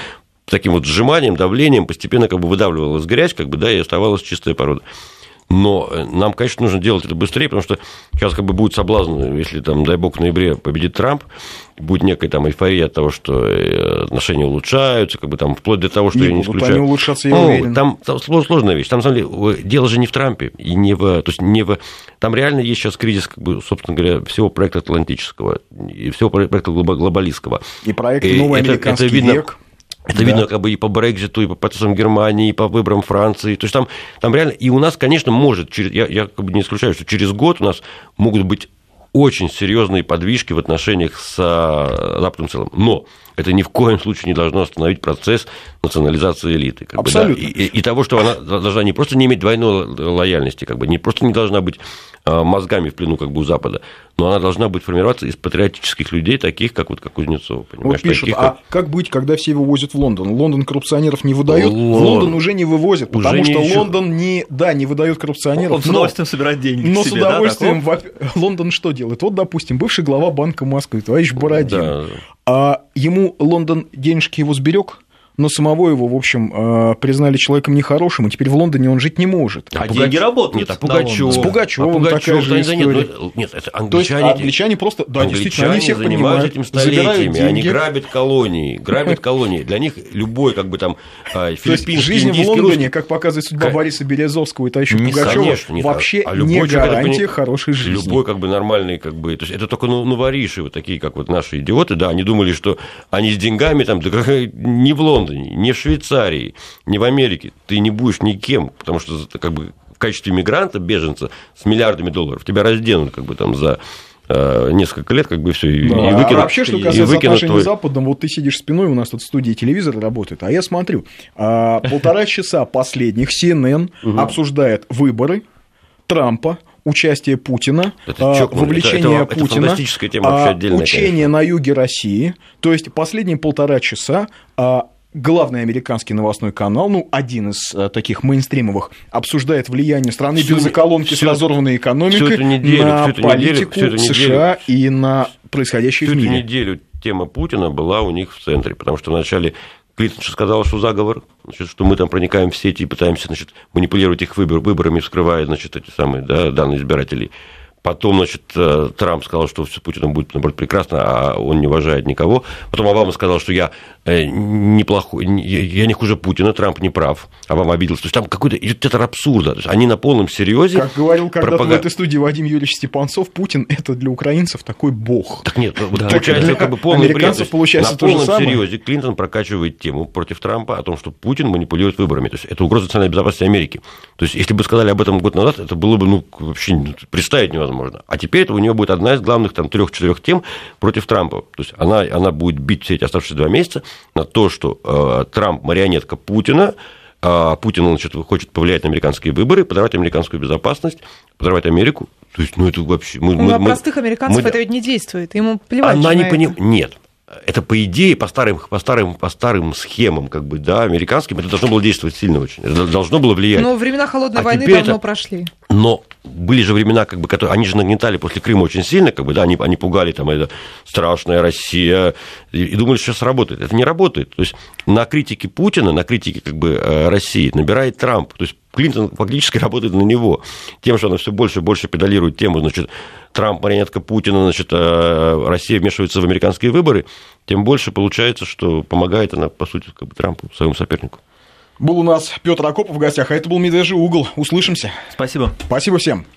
таким вот сжиманием, давлением постепенно как бы выдавливалась грязь, как бы, да, и оставалась чистая порода. Но э, нам, конечно, нужно делать это быстрее, потому что сейчас как бы будет соблазн, если там, дай бог, в ноябре победит Трамп, будет некая там эйфория от того, что э, отношения улучшаются, как бы там вплоть до того, что Не я не исключаю. они улучшаться, я Ну, уверен. Там, там сло- сложная вещь. Там, на самом деле, э, дело же не в Трампе, и не в... То есть, не в... Там реально есть сейчас кризис, как бы, собственно говоря, всего проекта Атлантического, и всего проекта глоба- глобалистского. И проект И «Новый это- американский это видно- век». Это Да. видно как бы и по Брекзиту, и по процессам Германии, и по выборам Франции. То есть там, там реально... И у нас, конечно, может... Через, я, я как бы не исключаю, что через год у нас могут быть очень серьезные подвижки в отношениях с э, Западом в целом. Но это ни в коем случае не должно остановить процесс национализации элиты. Как Абсолютно. Бы, да, и, и того, что она должна не просто не иметь двойной лояльности, как бы, не просто не должна быть мозгами в плену как бы у Запада, но она должна быть формироваться из патриотических людей, таких, как, вот, как Кузнецов. Вот пишут, таких, а как быть, когда все его возят в Лондон? Лондон коррупционеров не выдает, Лон... Лондон уже не вывозят, уже потому что ничего. Лондон не, да, не выдает коррупционеров. Он с удовольствием но, собирает деньги Но себе, с удовольствием да, Лондон что делает? Вот, допустим, бывший глава Банка Москвы, товарищ Бородин, да. а ему Лондон денежки его сберег, но самого его, в общем, э, признали человеком нехорошим, и теперь в Лондоне он жить не может. А, а Пугач... деньги работают. Нет, а Пугачев. С Пугачевым а такая же история. Нет, нет, это англичане. То есть англичане просто, да, англичане действительно, они всех занимаются этим столетиями, они грабят колонии, грабят колонии. Для них любой, как бы там, филиппинский, жизнь в Лондоне, как показывает судьба Бориса Березовского и товарища Пугачева, вообще а не гарантия хорошей жизни. Любой, как бы, нормальный, как бы, то есть это только ну, новориши, вот такие, как вот наши идиоты, да, они думали, что они с деньгами там, не в Лондоне, не в Швейцарии, не в Америке, ты не будешь никем, потому что как бы в качестве мигранта, беженца с миллиардами долларов тебя разденут как бы там за э, несколько лет, как бы все, да. и выкинут. А вообще, что касается отношений твой... с Западом, вот ты сидишь спиной, у нас тут в студии телевизор работает, а я смотрю, а, полтора часа последних CNN обсуждает выборы Трампа, участие Путина, это чок, вовлечение это, это, Путина, это тема, вообще отдельная, учение конечно. на юге России. То есть последние полтора часа а, главный американский новостной канал, ну, один из э, таких мейнстримовых, обсуждает влияние страны всю, бензоколонки с разорванной экономикой неделю, на политику неделю, США и на происходящее всю в мире. Всю неделю тема Путина была у них в центре, потому что вначале Клинтон сказал, что заговор, значит, что мы там проникаем в сети и пытаемся значит, манипулировать их выбор, выборами, вскрывая значит, эти самые да, данные избирателей. Потом, значит, э, Трамп сказал, что все с Путиным будет, наоборот, прекрасно, а он не уважает никого. Потом Обама сказал, что я э, неплохой, я не хуже Путина, Трамп не прав. Обама обиделся. То есть там какой-то идет театр абсурда. То есть они на полном серьезе. Как говорил когда-то пропаг... в этой студии Вадим Юрьевич Степанцов, Путин это для украинцев такой бог. Так нет, да. получается, как бы полный бред. получается на полном серьезе Клинтон прокачивает тему против Трампа о том, что Путин манипулирует выборами. То есть это угроза национальной безопасности Америки. То есть если бы сказали об этом год назад, это было бы ну, вообще представить невозможно невозможно. А теперь это у нее будет одна из главных там трех-четырех тем против Трампа. То есть она, она будет бить все эти оставшиеся два месяца на то, что э, Трамп марионетка Путина, а Путин значит, хочет повлиять на американские выборы, подорвать американскую безопасность, подорвать Америку. То есть, ну это вообще... Мы, ну, мы, на простых американцев мы... это ведь не действует. Ему плевать. Она не понимает. Нет это по идее, по старым, по старым, по старым схемам, как бы, да, американским, это должно было действовать сильно очень. Это должно было влиять. Но времена холодной а войны давно это... прошли. Но были же времена, как бы, которые, они же нагнетали после Крыма очень сильно, как бы, да, они, они пугали, там, это страшная Россия, и, и думали, что сейчас работает. Это не работает. То есть на критике Путина, на критике, как бы, э, России набирает Трамп. То есть Клинтон фактически работает на него. Тем, что она все больше и больше педалирует тему, значит, Трамп марионетка Путина, значит, э, Россия вмешивается в американские выборы, тем больше получается, что помогает она, по сути, как бы Трампу, своему сопернику. Был у нас Петр Акопов в гостях, а это был «Медвежий угол». Услышимся. Спасибо. Спасибо всем.